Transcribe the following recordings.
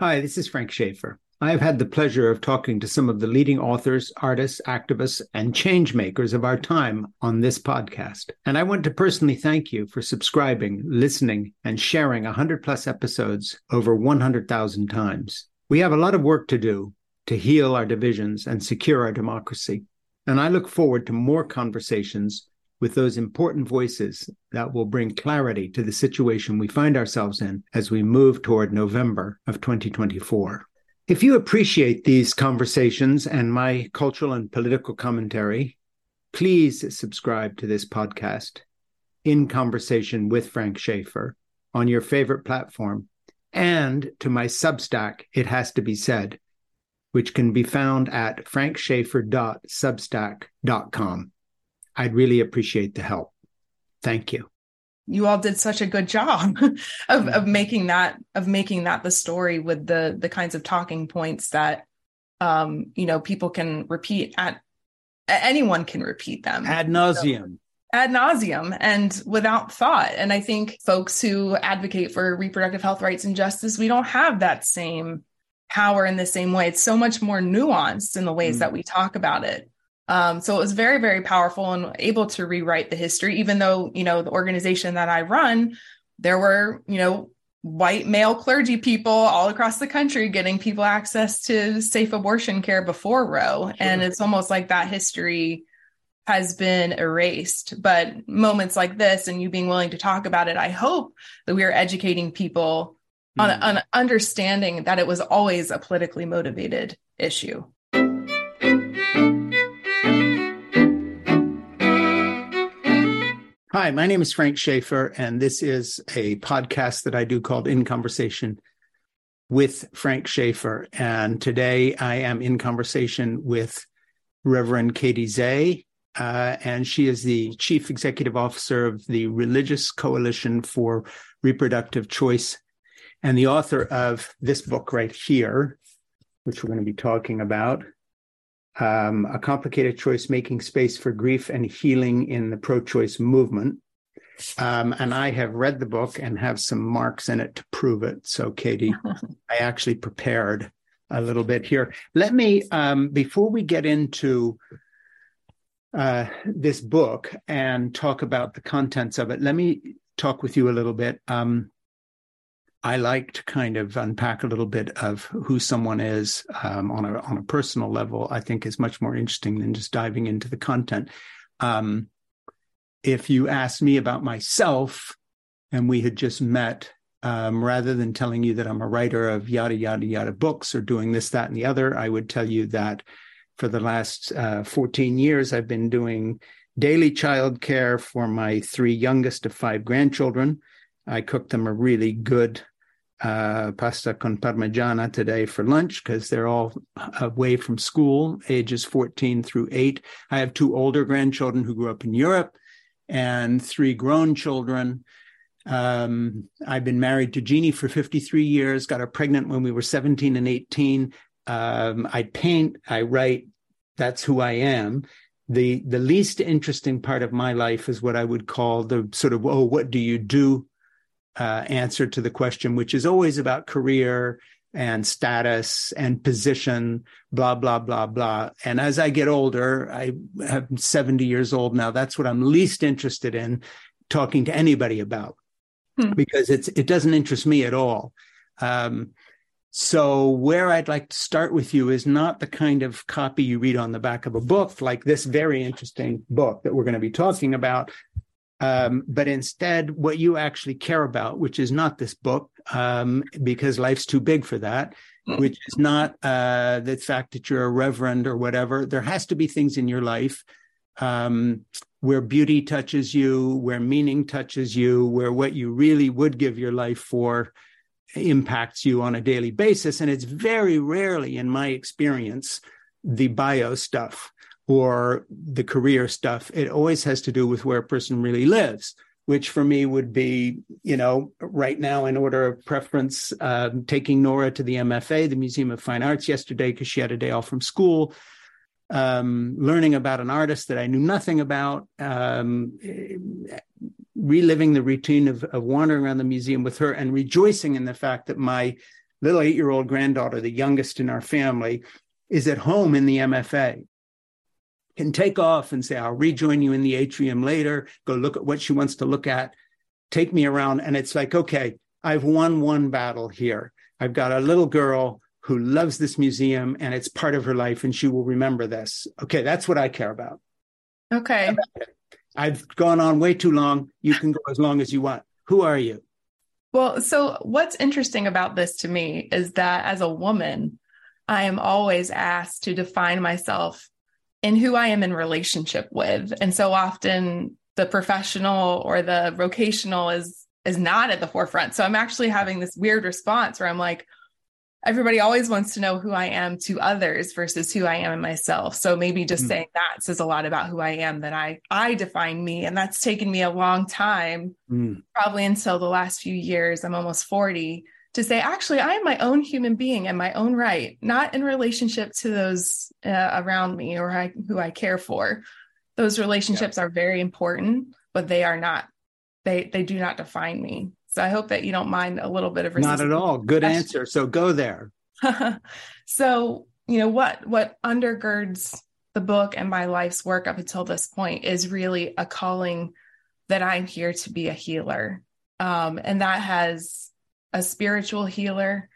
Hi, this is Frank Schaeffer. I have had the pleasure of talking to some of the leading authors, artists, activists, and change makers of our time on this podcast. And I want to personally thank you for subscribing, listening, and sharing 100 plus episodes over 100,000 times. We have a lot of work to do to heal our divisions and secure our democracy. And I look forward to more conversations with those important voices that will bring clarity to the situation we find ourselves in as we move toward November of 2024. If you appreciate these conversations and my cultural and political commentary, please subscribe to this podcast, In Conversation with Frank Schaeffer, on your favorite platform, and to my Substack, It Has to Be Said, which can be found at frankschaeffer.substack.com. I'd really appreciate the help. Thank you. You all did such a good job of, of making that of making that the story with the the kinds of talking points that um you know people can repeat at anyone can repeat them ad nauseum. So, ad nauseum and without thought. And I think folks who advocate for reproductive health rights and justice, we don't have that same power in the same way. It's so much more nuanced in the ways mm. that we talk about it. Um, so it was very, very powerful and able to rewrite the history, even though, you know, the organization that I run, there were, you know, white male clergy people all across the country getting people access to safe abortion care before Roe. Sure. And it's almost like that history has been erased. But moments like this and you being willing to talk about it, I hope that we are educating people mm. on, on understanding that it was always a politically motivated issue. Hi, my name is Frank Schaeffer, and this is a podcast that I do called In Conversation with Frank Schaeffer. And today I am in conversation with Reverend Katey Zeh, uh, and she is the Chief Executive Officer of the Religious Coalition for Reproductive Choice and the author of this book right here, which we're going to be talking about um, a complicated choice making space for grief and healing in the pro choice movement. Um, and I have read the book and have some marks in it to prove it. So, Katey, I actually prepared a little bit here. Let me, um, before we get into uh, this book and talk about the contents of it, let me talk with you a little bit. Um, I like to kind of unpack a little bit of who someone is um, on a on a personal level. I think is much more interesting than just diving into the content. Um, if you asked me about myself, and we had just met, um, rather than telling you that I'm a writer of yada yada yada books or doing this, that, and the other, I would tell you that for the last uh, 14 years, I've been doing daily childcare for my three youngest of five grandchildren. I cook them a really good uh, pasta con parmigiana today for lunch because they're all away from school, ages 14 through 8. I have two older grandchildren who grew up in Europe and three grown children. Um, I've been married to Jeannie for 53 years, got her pregnant when we were 17 and 18. Um, I paint, I write, that's who I am. The the least interesting part of my life is what I would call the sort of, oh, what do you do uh, answer to the question, which is always about career and status and position, blah, blah, blah, blah. And as I get older, I am 70 years old now. That's what I'm least interested in talking to anybody about hmm. because it's, it doesn't interest me at all. Um, so where I'd like to start with you is not the kind of copy you read on the back of a book, like this very interesting book that we're going to be talking about, um, but instead what you actually care about, which is not this book, um, because life's too big for that, hmm. which is not uh, the fact that you're a reverend or whatever. There has to be things in your life um, where beauty touches you, where meaning touches you, where what you really would give your life for impacts you on a daily basis. And it's very rarely, in my experience, the bio stuff or the career stuff. It always has to do with where a person really lives, which for me would be, you know, right now in order of preference, uh, taking Nora to the MFA, the Museum of Fine Arts, yesterday because she had a day off from school. Um, learning about an artist that I knew nothing about, um, reliving the routine of, of wandering around the museum with her and rejoicing in the fact that my little eight year old granddaughter, the youngest in our family, is at home in the MFA, can take off and say, I'll rejoin you in the atrium later, go look at what she wants to look at, take me around. And it's like, okay, I've won one battle here. I've got a little girl who loves this museum and it's part of her life and she will remember this. Okay, that's what I care about. Okay. I've gone on way too long. You can go as long as you want. Who are you? Well, so what's interesting about this to me is that as a woman, I am always asked to define myself in who I am in relationship with. And so often the professional or the vocational is is not at the forefront. So I'm actually having this weird response where I'm like, everybody always wants to know who I am to others versus who I am in myself. So maybe just mm. saying that says a lot about who I am that I I define me and that's taken me a long time mm. probably until the last few years I'm almost 40 to say actually I am my own human being and my own right not in relationship to those uh, around me or I, who I care for. Those relationships yeah. are very important but they are not they they do not define me. So I hope that you don't mind a little bit of resistance. Not at all. Good answer. So go there. so, you know, what what undergirds the book and my life's work up until this point is really a calling that I'm here to be a healer. Um, and that has a spiritual healer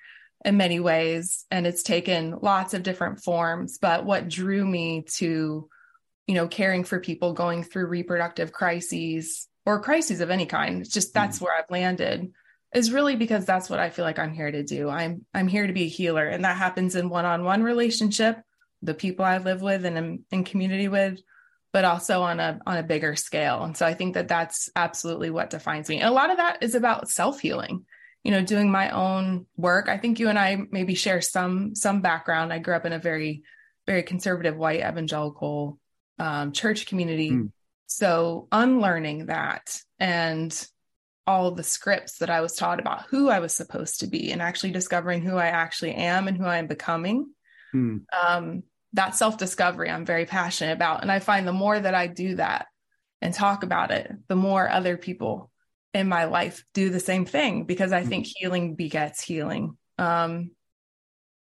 in many ways, and it's taken lots of different forms. But what drew me to, you know, caring for people going through reproductive crises or crises of any kind. It's just that's mm where I've landed is really because that's what I feel like I'm here to do. I'm I'm here to be a healer and that happens in one-on-one relationship, the people I live with and am in community with, but also on a on a bigger scale. And so I think that that's absolutely what defines me. And a lot of that is about self-healing. You know, doing my own work. I think you and I maybe share some some background. I grew up in a very very conservative white evangelical um, church community. Mm. So unlearning that and all the scripts that I was taught about who I was supposed to be and actually discovering who I actually am and who I am becoming. Hmm. Um, that self discovery I'm very passionate about. And I find the more that I do that and talk about it, the more other people in my life do the same thing because I hmm. think healing begets healing. Um,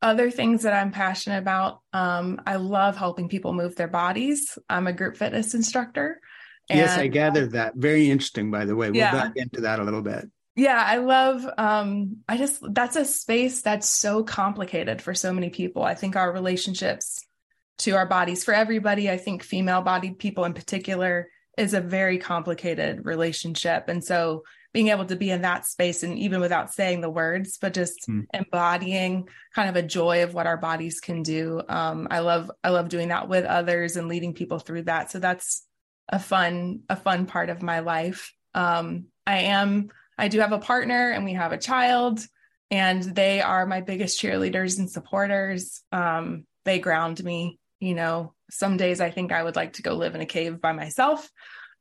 other things that I'm passionate about, um, I love helping people move their bodies. I'm a group fitness instructor. And, yes, I gathered that. Very interesting, by the way. We'll yeah. get into that a little bit. Yeah, I love um I just that's a space that's so complicated for so many people. I think our relationships to our bodies for everybody, I think female bodied people in particular is a very complicated relationship. And so being able to be in that space and even without saying the words but just mm. embodying kind of a joy of what our bodies can do um, i love i love doing that with others and leading people through that so that's a fun a fun part of my life um, i am i do have a partner and we have a child and they are my biggest cheerleaders and supporters um, they ground me you know some days i think i would like to go live in a cave by myself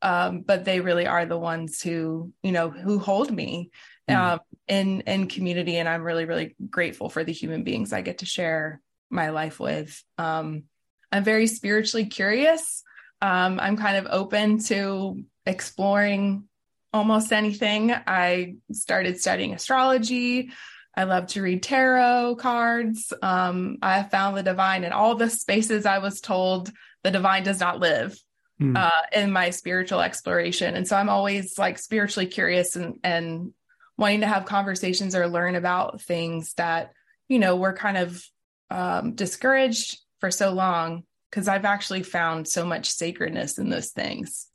um, but they really are the ones who you know who hold me mm. in in community. And i'm really really grateful for the human beings i get to share my life with. Um, i'm very spiritually curious. Um, i'm kind of open to exploring almost anything. I started studying astrology I love to read tarot cards. Um, I found the divine in all the spaces I was told the divine does not live mm. uh, in my spiritual exploration. And so I'm always like spiritually curious and, and wanting to have conversations or learn about things that, you know, we're kind of um, discouraged for so long because I've actually found so much sacredness in those things.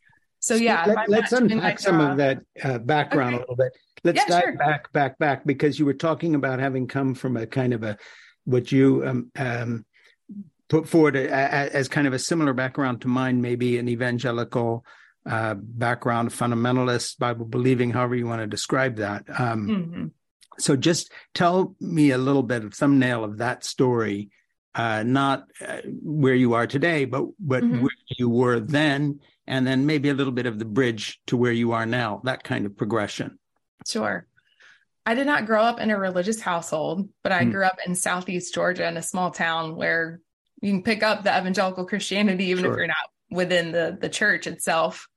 So yeah, Let, us unpack some of that uh, background okay. a little bit. Let's yeah, dive sure. back, back, back, because you were talking about having come from a kind of a what you um, um, put forward a, a, as kind of a similar background to mine, maybe an evangelical uh, background, fundamentalist, Bible believing, however you want to describe that. Um, mm-hmm. So just tell me a little bit of thumbnail of that story, uh, not uh, where you are today, but but mm-hmm. where you were then, and then maybe a little bit of the bridge to where you are now. That kind of progression. Sure. I did not grow up in a religious household, but I mm. grew up in Southeast Georgia in a small town where you can pick up the evangelical Christianity even sure. if you're not within the the church itself.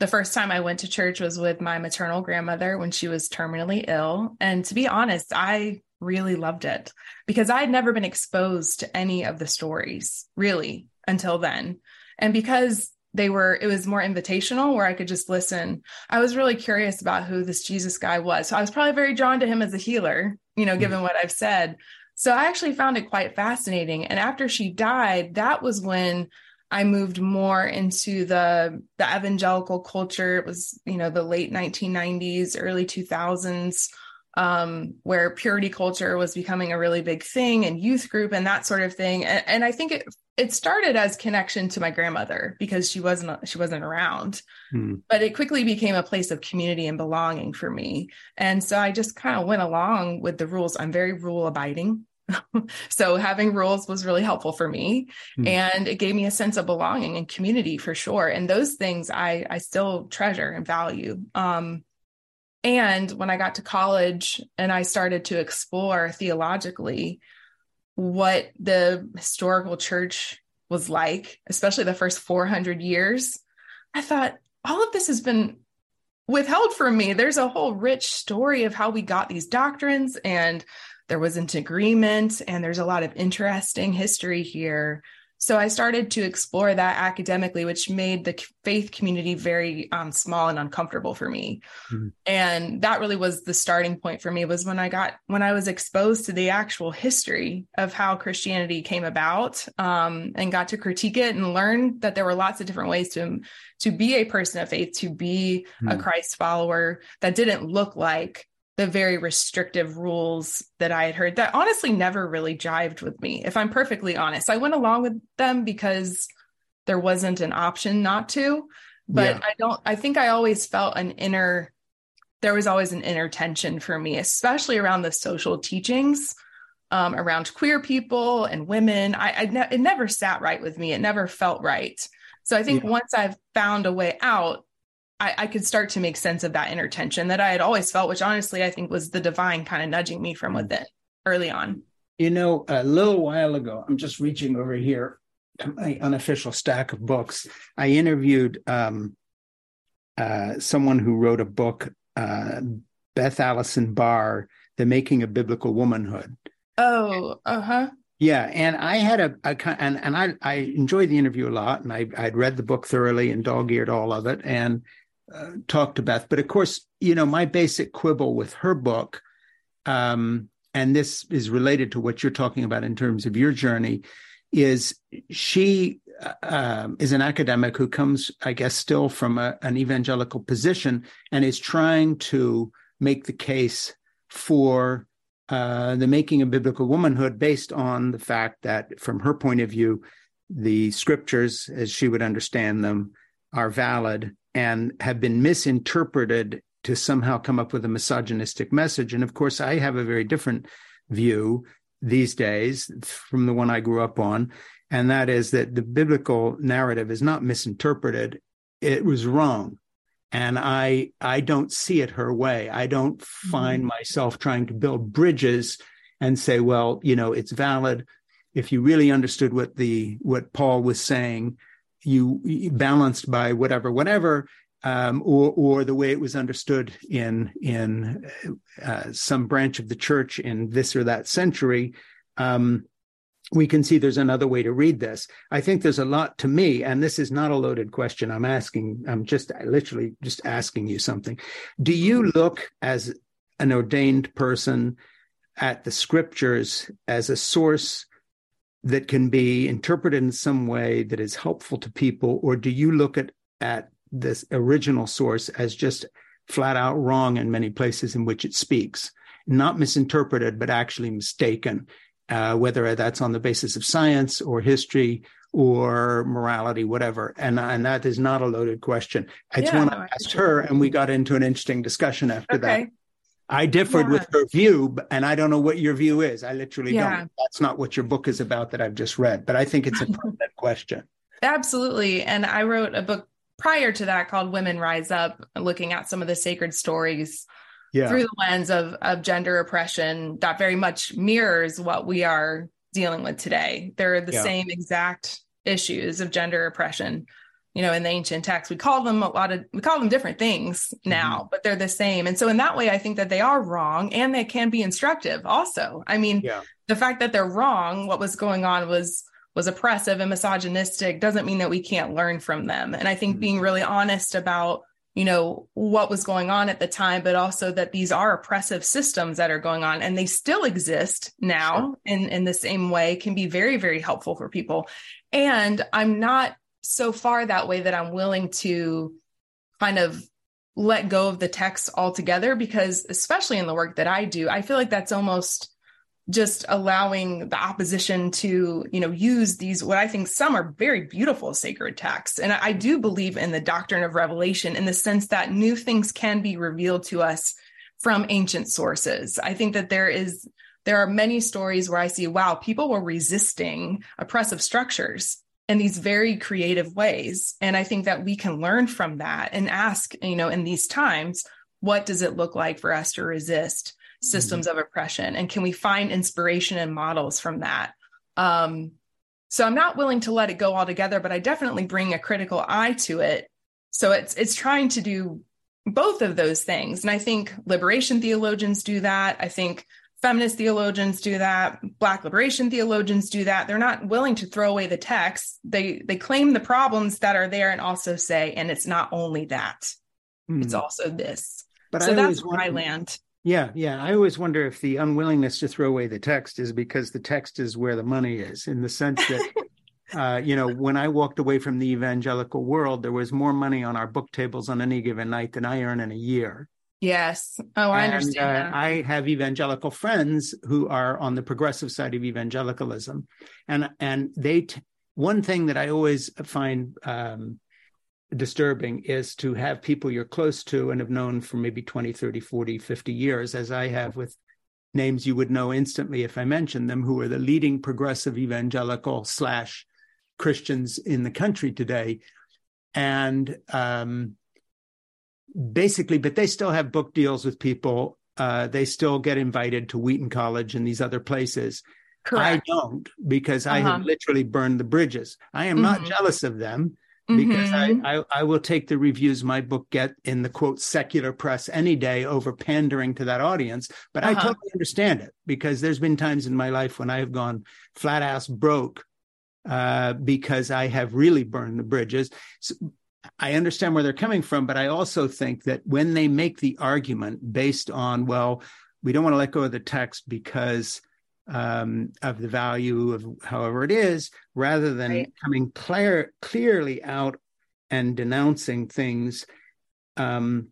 The first time I went to church was with my maternal grandmother when she was terminally ill, and to be honest, I really loved it because I had never been exposed to any of the stories really until then. And because they were, it was more invitational where I could just listen. I was really curious about who this Jesus guy was. So I was probably very drawn to him as a healer, you know, mm-hmm. given what I've said. So I actually found it quite fascinating. And after she died, that was when I moved more into the the evangelical culture. It was, you know, the late 1990s, early 2000s, um, where purity culture was becoming a really big thing and youth group and that sort of thing. And, and I think it it started as connection to my grandmother because she wasn't she wasn't around. Hmm. but it quickly became a place of community and belonging for me. And so i just kind of went along with the rules. I'm very rule abiding. So having rules was really helpful for me. Hmm. and it gave me a sense of belonging and community for sure. And those things i i still treasure and value. Um and when i got to college and i started to explore theologically what the historical church was like, especially the first 400 years, I thought all of this has been withheld from me. There's a whole rich story of how we got these doctrines, and there was an agreement, and there's a lot of interesting history here so I started to explore that academically, which made the faith community very um, small and uncomfortable for me. Mm-hmm. And that really was the starting point for me was when I got when I was exposed to the actual history of how Christianity came about um, and got to critique it and learn that there were lots of different ways to to be a person of faith, to be mm-hmm. a Christ follower that didn't look like the very restrictive rules that I had heard that honestly never really jived with me. If I'm perfectly honest, I went along with them because there wasn't an option not to. But yeah. I don't, I think I always felt an inner, there was always an inner tension for me, especially around the social teachings. Um, around queer people and women, I, I ne- it never sat right with me. It never felt right. So I think yeah. once I've found a way out, I, I, could start to make sense of that inner tension that I had always felt, which honestly I think was the divine kind of nudging me from mm. within early on. You know, a little while ago, I'm just reaching over here to my unofficial stack of books. I interviewed um, uh, someone who wrote a book, uh, Beth Allison Barr, The Making of Biblical Womanhood. Oh, uh huh. Yeah, and I had a, a and and I I enjoyed the interview a lot, and I I'd read the book thoroughly and dog eared all of it, and uh, talk to Beth. But of course, you know, my basic quibble with her book, um, and this is related to what you're talking about in terms of your journey, is she uh, is an academic who comes, I guess, still from a, an evangelical position and is trying to make the case for uh, the making of biblical womanhood based on the fact that, from her point of view, the scriptures, as she would understand them, are valid and have been misinterpreted to somehow come up with a misogynistic message. And of course, I have a very different view these days from the one I grew up on. And that is that the biblical narrative is not misinterpreted. It was wrong. And I, I don't see it her way. I don't find mm-hmm. myself trying to build bridges and say, well, you know, it's valid. If you really understood what the, what Paul was saying, you balanced by whatever, whatever, um, or or the way it was understood in in uh, some branch of the church in this or that century. Um, we can see there's another way to read this. I think there's a lot to me, and this is not a loaded question. I'm asking, I'm just literally just asking you something. Do you look as an ordained person at the scriptures as a source that can be interpreted in some way that is helpful to people, or do you look at at this original source as just flat out wrong in many places in which it speaks, not misinterpreted, but actually mistaken, uh, whether that's on the basis of science or history or morality, whatever. And and that is not a loaded question. It's yeah, one I asked her, and we got into an interesting discussion after okay. that. I differed yeah. with her view, and I don't know what your view is. I literally yeah. don't. That's not what your book is about that I've just read, but I think it's a pertinent question. Absolutely. And I wrote a book prior to that called Women Rise Up, looking at some of the sacred stories yeah. through the lens of, of gender oppression that very much mirrors what we are dealing with today. They're the same exact issues of gender oppression. You know, in the ancient text. We call them a lot of, we call them different things now, mm-hmm. but they're the same. And so in that way, I think that they are wrong and they can be instructive also. I mean, yeah. the fact that they're wrong, what was going on was, was oppressive and misogynistic doesn't mean that we can't learn from them. And I think mm-hmm. being really honest about, you know, what was going on at the time, but also that these are oppressive systems that are going on and they still exist now sure. in, in the same way can be very, very helpful for people. And I'm not so far that way that I'm willing to kind of let go of the text altogether because especially in the work that I do, I feel like that's almost just allowing the opposition to you know use these what i think some are very beautiful sacred texts. And i do believe in the doctrine of revelation in the sense that new things can be revealed to us from ancient sources. I think that there is there are many stories where i see wow people were resisting oppressive structures in these very creative ways. And I think that we can learn from that and ask, you know, in these times, what does it look like for us to resist systems mm-hmm. of oppression? And can we find inspiration and models from that? Um, so I'm not willing to let it go altogether, but I definitely bring a critical eye to it. So it's it's trying to do both of those things. And I think liberation theologians do that. I think feminist theologians do that black liberation theologians do that. They're not willing to throw away the text. They they claim the problems that are there and also say and it's not only that mm. it's also this. But so that's where i land. Yeah yeah. I always wonder if the unwillingness to throw away the text is because the text is where the money is in the sense that uh, you know when i walked away from the evangelical world there was more money on our book tables on any given night than i earn in a year Yes. Oh, I and, understand. Uh, I have evangelical friends who are on the progressive side of evangelicalism, and and they t- one thing that I always find um, disturbing is to have people you're close to and have known for maybe 20, 30, 40, 50 years, as I have with names you would know instantly if I mentioned them, who are the leading progressive evangelical slash Christians in the country today. And um, basically, but they still have book deals with people. Uh, they still get invited to Wheaton College and these other places. Correct. I don't because uh-huh. I have uh-huh. literally burned the bridges. I am mm-hmm. not jealous of them because mm-hmm. I, I, I will take the reviews my book get in the quote secular press any day over pandering to that audience. But uh-huh. I totally understand it because there's been times in my life when I have gone flat ass broke uh, because I have really burned the bridges. So, I understand where they're coming from, but I also think that when they make the argument based on, well, we don't want to let go of the text because um, of the value of however it is, rather than right. coming clear, clearly out and denouncing things, um,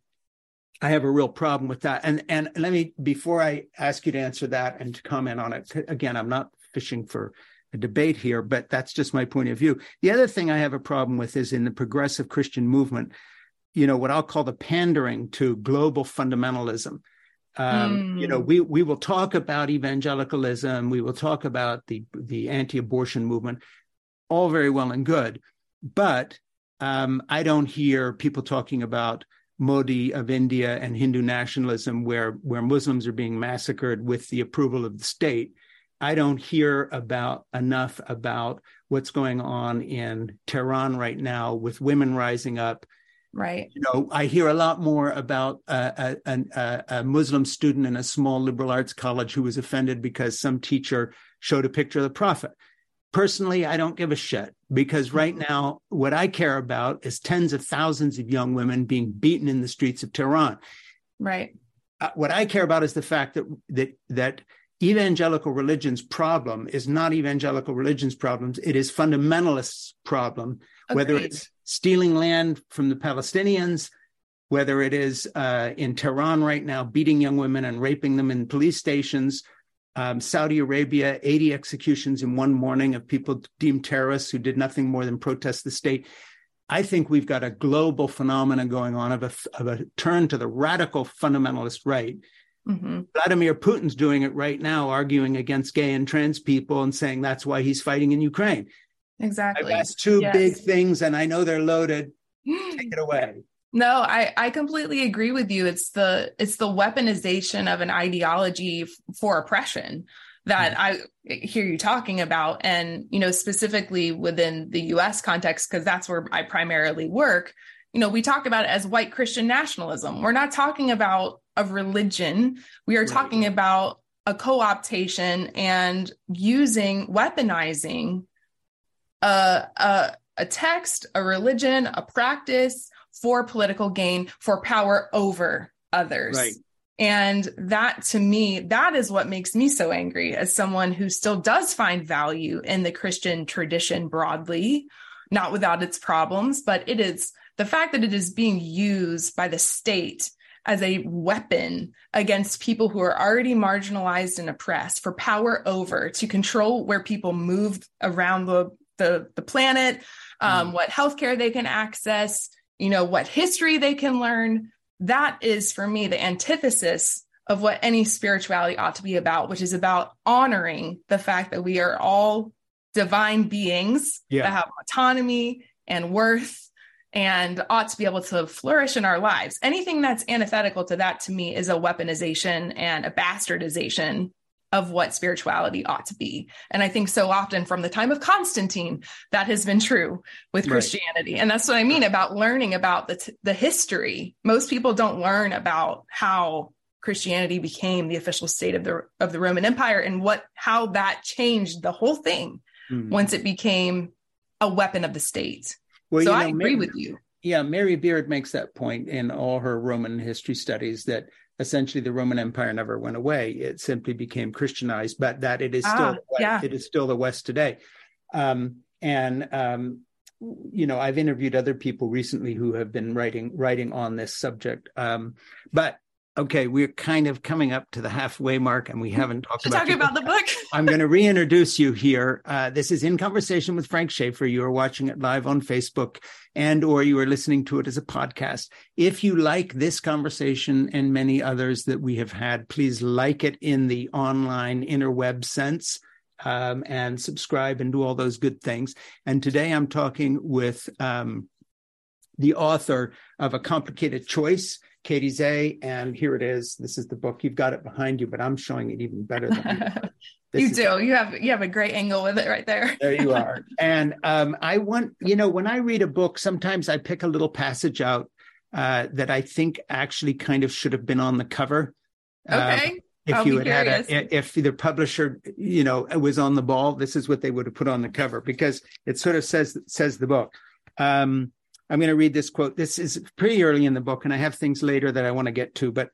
I have a real problem with that. And and let me before I ask you to answer that and to comment on it again, I'm not fishing for debate here, but that's just my point of view. The other thing I have a problem with is in the progressive Christian movement, you know, what I'll call the pandering to global fundamentalism. Um, mm. You know, we we will talk about evangelicalism, we will talk about the the anti-abortion movement, all very well and good, but um, I don't hear people talking about Modi of India and Hindu nationalism, where where Muslims are being massacred with the approval of the state. I don't hear about enough about what's going on in Tehran right now with women rising up. Right. You know, I hear a lot more about a, a, a, Muslim student in a small liberal arts college who was offended because some teacher showed a picture of the prophet. Personally, I don't give a shit because right mm-hmm. now, what I care about is tens of thousands of young women being beaten in the streets of Tehran. Right. Uh, what I care about is the fact that that that evangelical religion's problem is not evangelical religion's problems it is fundamentalists problem Agreed. whether it's stealing land from the palestinians whether it is uh, in tehran right now beating young women and raping them in police stations um, saudi arabia 80 executions in one morning of people deemed terrorists who did nothing more than protest the state I think we've got a global phenomenon going on of a, of a turn to the radical fundamentalist right Mm-hmm. Vladimir Putin's doing it right now, arguing against gay and trans people and saying that's why he's fighting in Ukraine. Exactly. That's two yes. big things, and I know they're loaded. Take it away. No, I, I completely agree with you. It's the it's the weaponization of an ideology f- for oppression. that mm-hmm. I hear you talking about. And, you know, specifically within the US context, because that's where I primarily work, you know, we talk about it as white Christian nationalism. We're not talking about a religion. We are right. talking about a co-optation and using weaponizing a, a, a text, a religion, a practice for political gain, for power over others. Right. And that to me, that is what makes me so angry as someone who still does find value in the Christian tradition broadly, not without its problems, but it is the fact that it is being used by the state as a weapon against people who are already marginalized and oppressed for power over to control where people move around the the, the planet, um, mm. what healthcare they can access, you know, what history they can learn that is for me the antithesis of what any spirituality ought to be about, which is about honoring the fact that we are all divine beings yeah. that have autonomy and worth and ought to be able to flourish in our lives. Anything that's antithetical to that to me is a weaponization and a bastardization of what spirituality ought to be. And I think so often from the time of Constantine, that has been true with right. Christianity. And that's what I mean about learning about the, t- the history. Most people don't learn about how Christianity became the official state of the, of the Roman Empire and what, how that changed the whole thing mm. once it became a weapon of the state. Well, so you know, I agree Mary, with you. Yeah, Mary Beard makes that point in all her Roman history studies that essentially the Roman Empire never went away. It simply became Christianized, but that it is ah, still yeah. it is still the West today. Um, and um, you know, I've interviewed other people recently who have been writing writing on this subject. Um, but okay, we're kind of coming up to the halfway mark, and we haven't talked about, talking about the book. I'm going to reintroduce you here. Uh, this is in conversation with Frank Schaeffer. You are watching it live on Facebook, and or you are listening to it as a podcast. If you like this conversation and many others that we have had, please like it in the online interweb sense. Um, and subscribe and do all those good things. And today I'm talking with um, the author of A Complicated Choice Katey Zeh, and here it is. This is the book. You've got it behind you, but I'm showing it even better than you. you do. You have you have a great angle with it right there. there you are. And um, I want you know when I read a book, sometimes I pick a little passage out uh, that I think actually kind of should have been on the cover. Uh, okay. Uh, if I'll you had curious. had a, if the publisher you know was on the ball, this is what they would have put on the cover because it sort of says says the book. Um, I'm going to read this quote. This is pretty early in the book, and I have things later that I want to get to. But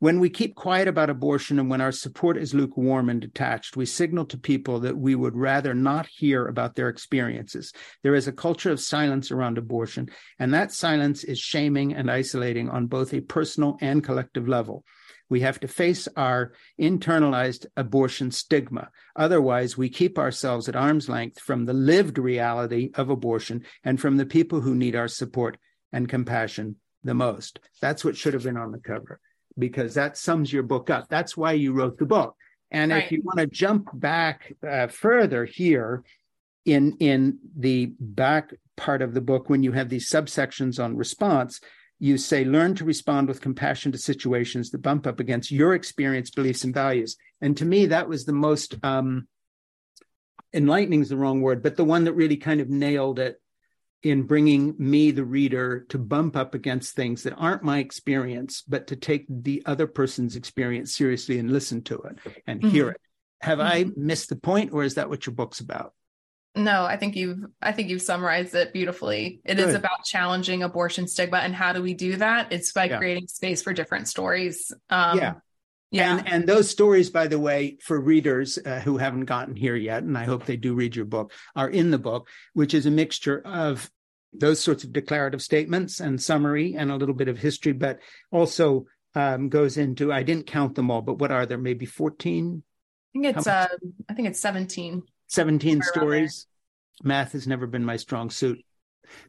when we keep quiet about abortion and when our support is lukewarm and detached, we signal to people that we would rather not hear about their experiences. There is a culture of silence around abortion, and that silence is shaming and isolating on both a personal and collective level. We have to face our internalized abortion stigma. Otherwise, we keep ourselves at arm's length from the lived reality of abortion and from the people who need our support and compassion the most. That's what should have been on the cover because that sums your book up. That's why you wrote the book. And right. if you want to jump back uh, further here in in the back part of the book when you have these subsections on response, you say learn to respond with compassion to situations that bump up against your experience beliefs and values and to me that was the most um enlightening is the wrong word but the one that really kind of nailed it in bringing me the reader to bump up against things that aren't my experience but to take the other person's experience seriously and listen to it and mm-hmm. hear it have mm-hmm. i missed the point or is that what your book's about no, I think you've I think you've summarized it beautifully. It Good. is about challenging abortion stigma and how do we do that? It's by yeah. creating space for different stories. Um, yeah. Yeah. And, and those stories, by the way, for readers uh, who haven't gotten here yet, and I hope they do read your book, are in the book, which is a mixture of those sorts of declarative statements and summary and a little bit of history, but also um, goes into, I didn't count them all, but what are there? Maybe 14? I think it's, uh, I think it's 17. 17 stories. Math has never been my strong suit.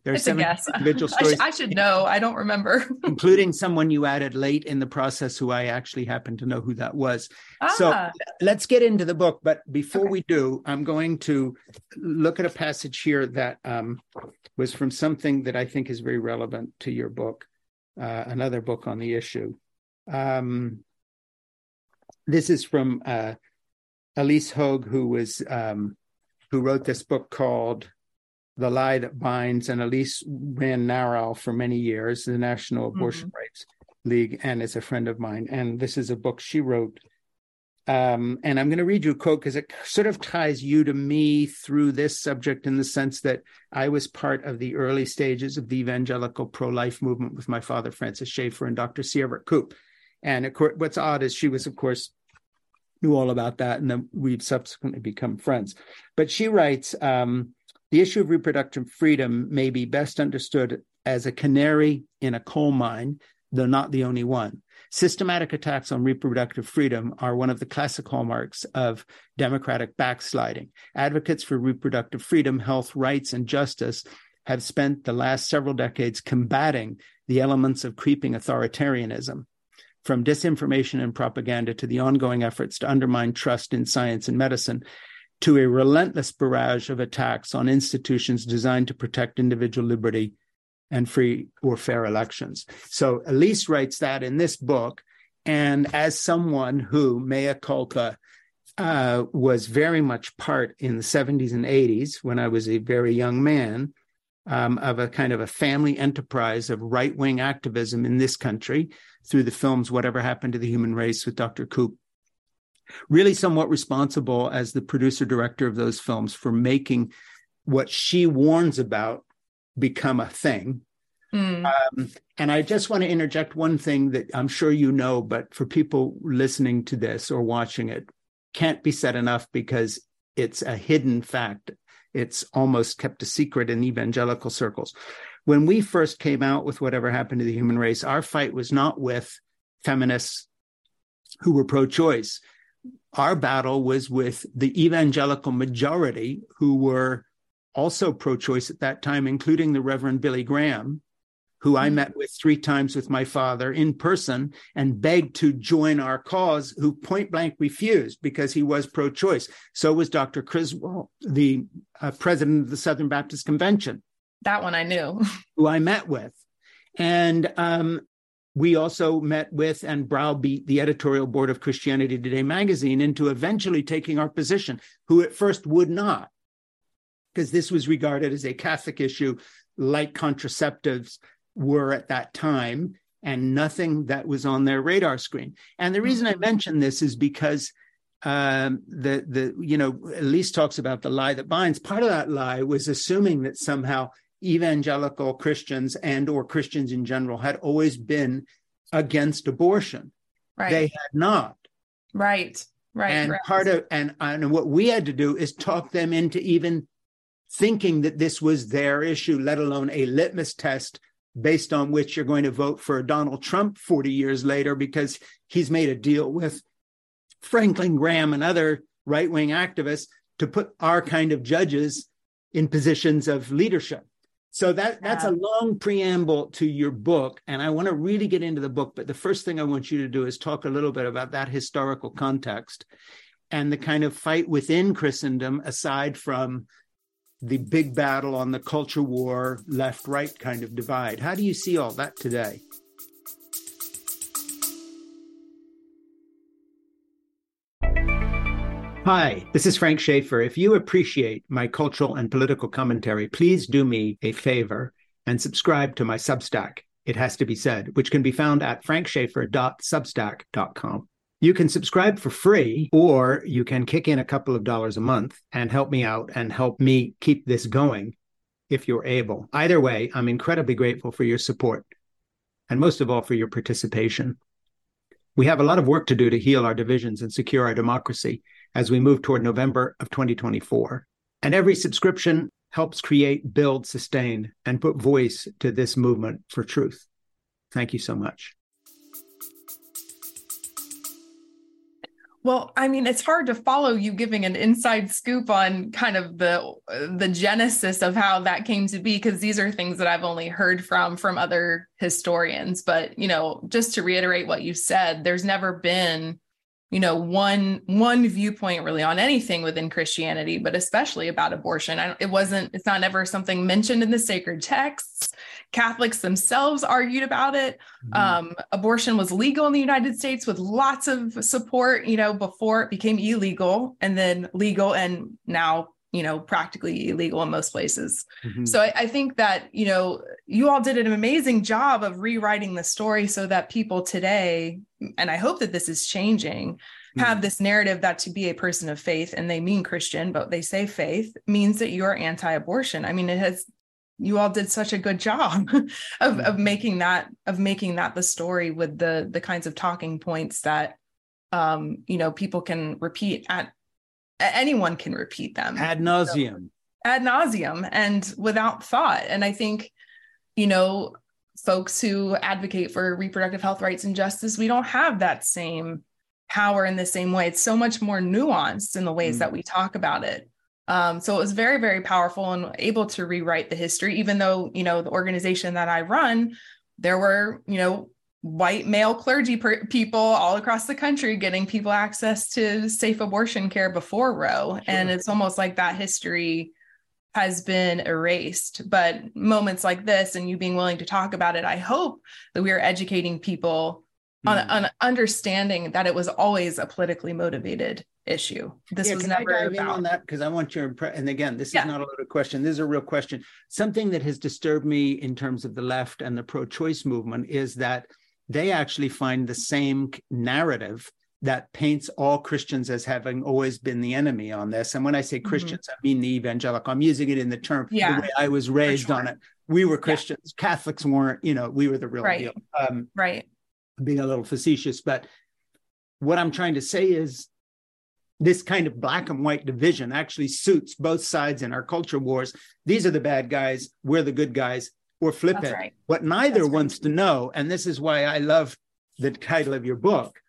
There are seven individual stories. I, sh- I, should know. I don't remember. including someone you added late in the process who I actually happen to know who that was. Ah. So let's get into the book. But before okay. we do, I'm going to look at a passage here that um, was from something that I think is very relevant to your book, uh, another book on the issue. Um, this is from uh, Ilyse Hogue, who was um, who wrote this book called "The Lie That Binds," and Ilyse ran NARAL for many years, the National Abortion mm-hmm. Rights League, and is a friend of mine. And this is a book she wrote. Um, and I'm going to read you a quote because it sort of ties you to me through this subject in the sense that I was part of the early stages of the evangelical pro life movement with my father, Francis Schaeffer, and Dr. C. Everett Koop. And of course, what's odd is she was, of course, knew all about that, and then we've subsequently become friends. But she writes um, the issue of reproductive freedom may be best understood as a canary in a coal mine, though not the only one. Systematic attacks on reproductive freedom are one of the classic hallmarks of democratic backsliding. Advocates for reproductive freedom, health, rights, and justice have spent the last several decades combating the elements of creeping authoritarianism from disinformation and propaganda to the ongoing efforts to undermine trust in science and medicine to a relentless barrage of attacks on institutions designed to protect individual liberty and free or fair elections. So Ilyse writes that in this book. And as someone who, mea culpa, uh, was very much part in the 70s and 80s when I was a very young man um, of a kind of a family enterprise of right wing activism in this country through the films Whatever Happened to the Human Race with Dr. Koop. Really, somewhat responsible as the producer director of those films for making what she warns about become a thing. Mm. Um, and I just want to interject one thing that I'm sure you know, but for people listening to this or watching it, can't be said enough because it's a hidden fact. It's almost kept a secret in evangelical circles. When we first came out with whatever happened to the human race, our fight was not with feminists who were pro choice. Our battle was with the evangelical majority who were also pro choice at that time, including the Reverend Billy Graham, who I mm-hmm. met with three times with my father in person and begged to join our cause, who point blank refused because he was pro choice. So was Dr. Criswell, the uh, president of the Southern Baptist Convention. That one I knew. who I met with. And um, we also met with and browbeat the editorial board of Christianity Today magazine into eventually taking our position, who at first would not, because this was regarded as a Catholic issue like contraceptives were at that time and nothing that was on their radar screen. And the reason I mm-hmm. mention this is because um, the the you know Ilyse talks about the lie that binds. Part of that lie was assuming that somehow evangelical Christians and or Christians in general had always been against abortion. Right. They had not. Right. Right. And right. part of and and what we had to do is talk them into even thinking that this was their issue, let alone a litmus test based on which you're going to vote for Donald Trump 40 years later because he's made a deal with Franklin Graham and other right wing activists to put our kind of judges in positions of leadership. So that that's a long preamble to your book, and I want to really get into the book. But the first thing I want you to do is talk a little bit about that historical context and the kind of fight within Christendom, aside from the big battle on the culture war, left right kind of divide. How do you see all that today? Hi, this is Frank Schaeffer. If you appreciate my cultural and political commentary, please do me a favor and subscribe to my Substack. It has to be said, which can be found at frankschaeffer.substack.com. You can subscribe for free, or you can kick in a couple of dollars a month and help me out and help me keep this going if you're able. Either way, I'm incredibly grateful for your support and most of all for your participation. We have a lot of work to do to heal our divisions and secure our democracy as we move toward November of 2024. And every subscription helps create, build, sustain, and put voice to this movement for truth. Thank you so much. Well, I mean, it's hard to follow you giving an inside scoop on kind of the uh, the genesis of how that came to be because these are things that I've only heard from from other historians, but you know, just to reiterate what you said, there's never been you know one one viewpoint really on anything within christianity but especially about abortion. I, it wasn't it's not ever something mentioned in the sacred texts Catholics themselves argued about it. Mm-hmm. Um, abortion was legal in the United States with lots of support, you know, before it became illegal and then legal and now, you know, practically illegal in most places. Mm-hmm. So I, I think that, you know, you all did an amazing job of rewriting the story so that people today, and I hope that this is changing, have mm-hmm. this narrative that to be a person of faith and they mean christian but they say faith means that you're anti-abortion i mean it has you all did such a good job of, of making that of making that the story with the the kinds of talking points that um you know people can repeat at anyone can repeat them. Ad nauseum. so, ad nauseum and without thought. And i think you know folks who advocate for reproductive health rights and justice we don't have that same power in the same way. It's so much more nuanced in the ways mm. that we talk about it um, so it was very, very powerful and able to rewrite the history, even though, you know, the organization that I run, there were, you know, white male clergy per- people all across the country getting people access to safe abortion care before Roe. Sure. And it's almost like that history has been erased. But moments like this and you being willing to talk about it, I hope that we are educating people on, mm. on understanding that it was always a politically motivated issue. This yeah, was never I dive about... in on that because I want your impre- and again, this yeah. is not a loaded question. This is a real question. Something that has disturbed me in terms of the left and the pro-choice movement is that they actually find the same narrative that paints all Christians as having always been the enemy on this. And when I say mm-hmm. Christians, mm-hmm. I mean the evangelical. I'm using it in the term yeah. the way I was raised sure. on it. We were Christians. Yeah. Catholics weren't, you know, we were the real right. deal. Um, right. Being a little facetious, but what I'm trying to say is this kind of black and white division actually suits both sides in our culture wars. These are the bad guys, we're the good guys, or flip That's it. Right. What neither That's wants right. to know, and this is why I love the title of your book,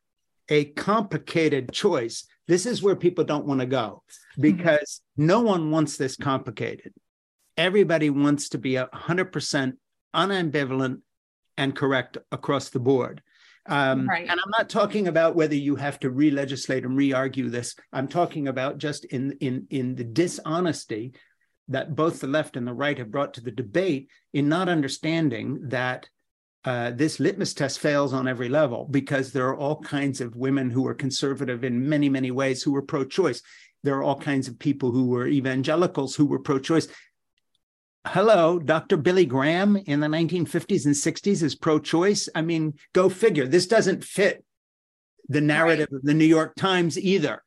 a complicated choice. This is where people don't want to go mm-hmm. because mm-hmm. no one wants this complicated. Everybody wants to be 100% unambivalent and correct across the board. Um, right. And I'm not talking about whether you have to re-legislate and re-argue this. I'm talking about just in in in the dishonesty that both the left and the right have brought to the debate in not understanding that uh, this litmus test fails on every level because there are all kinds of women who are conservative in many many ways who are pro-choice. There are all kinds of people who were evangelicals who were pro-choice hello, Dr. Billy Graham in the 1950s and 60s is pro choice. I mean, go figure. This doesn't fit the narrative right. of the New York Times either.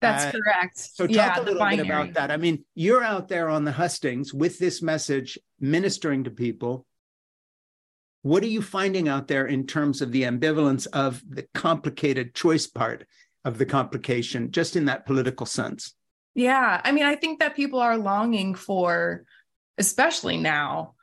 That's uh, correct. So, talk yeah, a little bit about that. I mean, you're out there on the hustings with this message, ministering to people. What are you finding out there in terms of the ambivalence of the complicated choice part of the complication, just in that political sense? Yeah. I mean, I think that people are longing for, especially now,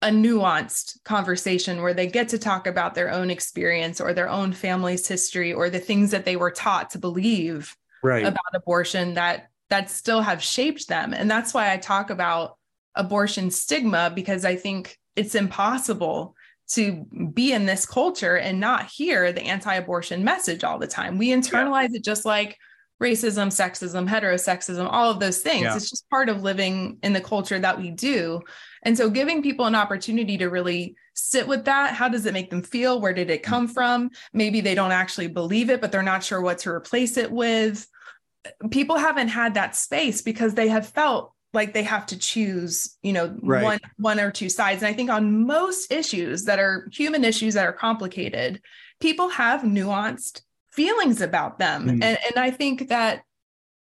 a nuanced conversation where they get to talk about their own experience or their own family's history or the things that they were taught to believe right. about abortion that that still have shaped them. And that's why I talk about abortion stigma because I think it's impossible to be in this culture and not hear the anti-abortion message all the time. We internalize yeah. it just like racism, sexism, heterosexism, all of those things. Yeah. It's just part of living in the culture that we do. And so giving people an opportunity to really sit with that. How does it make them feel? Where did it come from? Maybe they don't actually believe it, but they're not sure what to replace it with. People haven't had that space because they have felt like they have to choose, you know, right. one one or two sides. And I think on most issues that are human issues that are complicated, people have nuanced feelings about them. Mm. And, and I think that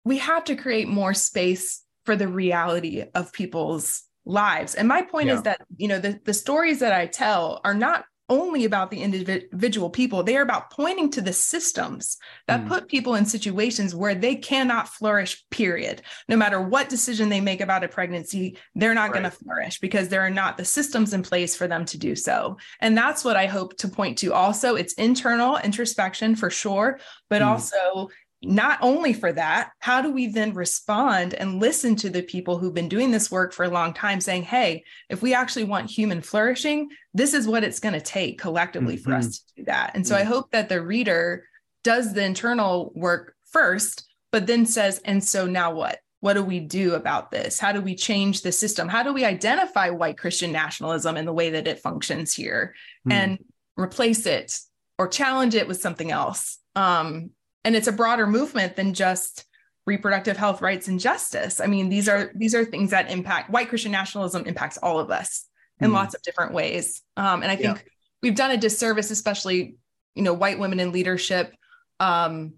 we have to create more space for the reality of people's lives. And my point yeah. is that, you know, the, the stories that I tell are not only about the individual people. They are about pointing to the systems that mm. put people in situations where they cannot flourish, period. No matter what decision they make about a pregnancy, they're not right. going to flourish because there are not the systems in place for them to do so. And that's what I hope to point to also. It's internal introspection for sure, but mm. also not only for that, how do we then respond and listen to the people who've been doing this work for a long time saying, hey, if we actually want human flourishing, this is what it's going to take collectively mm-hmm. for us mm-hmm. to do that. And so. I hope that the reader does the internal work first, but then says, and so now what? what do we do about this? How do we change the system? How do we identify white Christian nationalism in the way that it functions here mm. and replace it or challenge it with something else? Um, and it's a broader movement than just reproductive health rights and justice. I mean, these are these are things that impact white Christian nationalism impacts all of us in mm. lots of different ways. Um, and I think yeah. we've done a disservice, especially you know white women in leadership, um,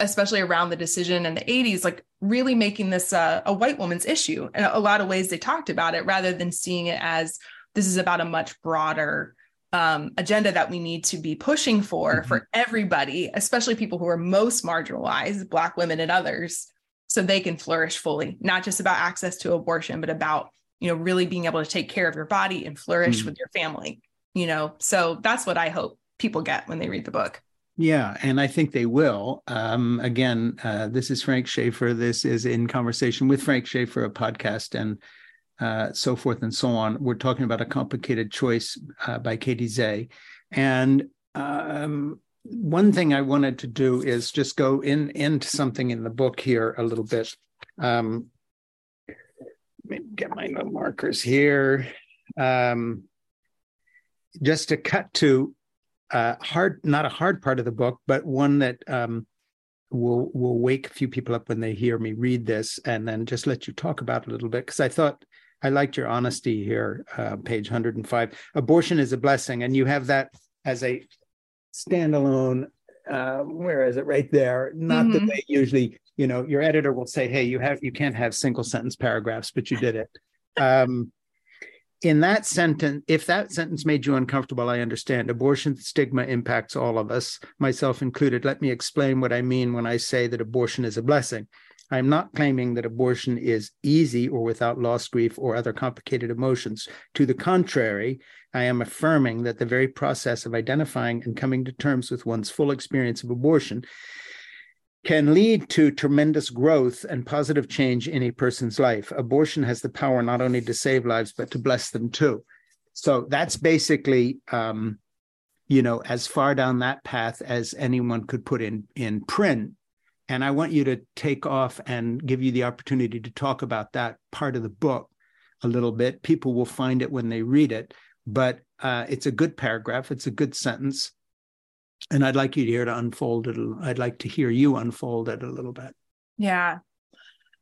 especially around the decision in the 80s, like really making this a, a white woman's issue. and a lot of ways, they talked about it rather than seeing it as this is about a much broader um, agenda that we need to be pushing for mm-hmm. for everybody, especially people who are most marginalized, Black women and others, so they can flourish fully. Not just about access to abortion, but about you know really being able to take care of your body and flourish mm-hmm. with your family. You know, so that's what I hope people get when they read the book. Yeah, and I think they will. Um, again, uh, this is Frank Schaeffer. This is in conversation with Frank Schaeffer, a podcast, and uh, so forth and so on. We're talking about a complicated choice uh, by Katey Zeh, and um, one thing I wanted to do is just go in into something in the book here a little bit. Um, get my little markers here. Um, just to cut to uh, hard, not a hard part of the book, but one that um, will will wake a few people up when they hear me read this, and then just let you talk about a little bit because I thought I liked your honesty here, uh, page 105. Abortion is a blessing, and you have that as a standalone. Uh, where is it? Right there. Not mm-hmm. the way usually, you know, your editor will say, "Hey, you have you can't have single sentence paragraphs," but you did it. Um, in that sentence, if that sentence made you uncomfortable, I understand. Abortion stigma impacts all of us, myself included. Let me explain what I mean when I say that abortion is a blessing. I'm not claiming that abortion is easy or without loss, grief, or other complicated emotions. To the contrary, I am affirming that the very process of identifying and coming to terms with one's full experience of abortion can lead to tremendous growth and positive change in a person's life. Abortion has the power not only to save lives, but to bless them too. So that's basically, um, you know, as far down that path as anyone could put in in print. And I want you to take off and give you the opportunity to talk about that part of the book a little bit. People will find it when they read it, but uh, it's a good paragraph. It's a good sentence and I'd like you to hear to unfold it. I'd like to hear you unfold it a little bit. Yeah.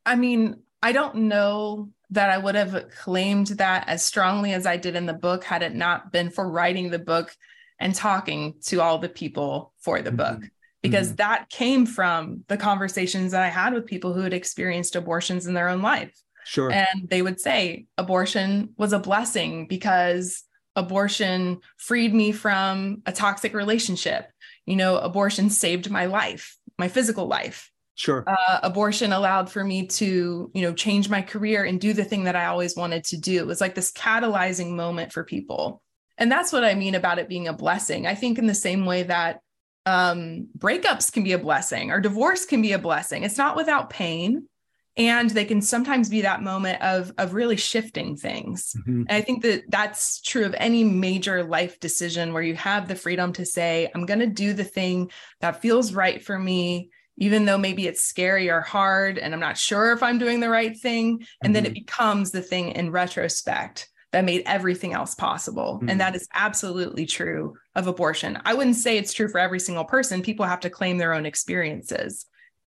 I mean, I don't know that I would have claimed that as strongly as I did in the book had it not been for writing the book and talking to all the people for the mm-hmm. book because mm-hmm. that came from the conversations that I had with people who had experienced abortions in their own life. Sure. And they would say abortion was a blessing because abortion freed me from a toxic relationship. You know, abortion saved my life, my physical life. Sure. Uh, abortion allowed for me to, you know, change my career and do the thing that I always wanted to do. It was like this catalyzing moment for people. And that's what I mean about it being a blessing. I think in the same way that um, breakups can be a blessing or divorce can be a blessing. It's not without pain and they can sometimes be that moment of of really shifting things mm-hmm. and i think that that's true of any major life decision where you have the freedom to say i'm going to do the thing that feels right for me even though maybe it's scary or hard and i'm not sure if i'm doing the right thing and mm-hmm. then it mm-hmm. becomes the thing in retrospect that made everything else possible mm-hmm. and that is absolutely true of abortion i wouldn't say it's true for every single person people have to claim their own experiences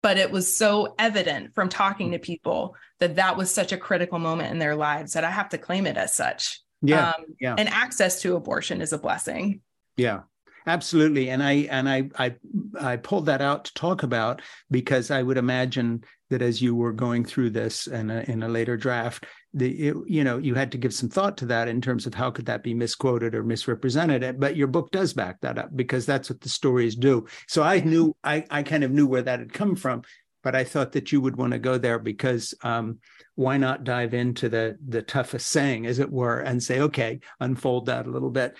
but it was so evident from talking to people that that was such a critical moment in their lives that I have to claim it as such. Yeah, um, yeah. And access to abortion is a blessing. Yeah, absolutely. And I and I I I pulled that out to talk about because I would imagine that as you were going through this in a, in a later draft, the it, you know you had to give some thought to that in terms of how could that be misquoted or misrepresented but your book does back that up because that's what the stories do. So i knew i i kind of knew where that had come from but i thought that you would want to go there because um, why not dive into the the toughest saying as it were and say okay unfold that a little bit.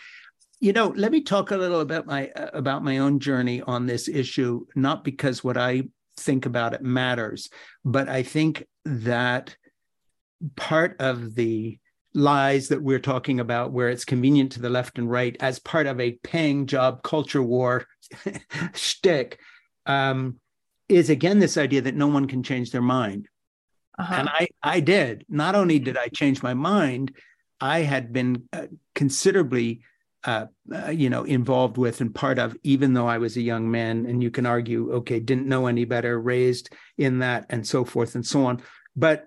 You know let me talk a little about my about my own journey on this issue not because what i think about it matters but i think that part of the lies that we're talking about, where it's convenient to the left and right, as part of a paying job culture war shtick, um, is again this idea that no one can change their mind. Uh-huh. And I, I did. Not only did I change my mind, I had been uh, considerably, uh, uh, you know, involved with and part of, even though I was a young man. And you can argue, okay, didn't know any better, raised in that, and so forth and so on. But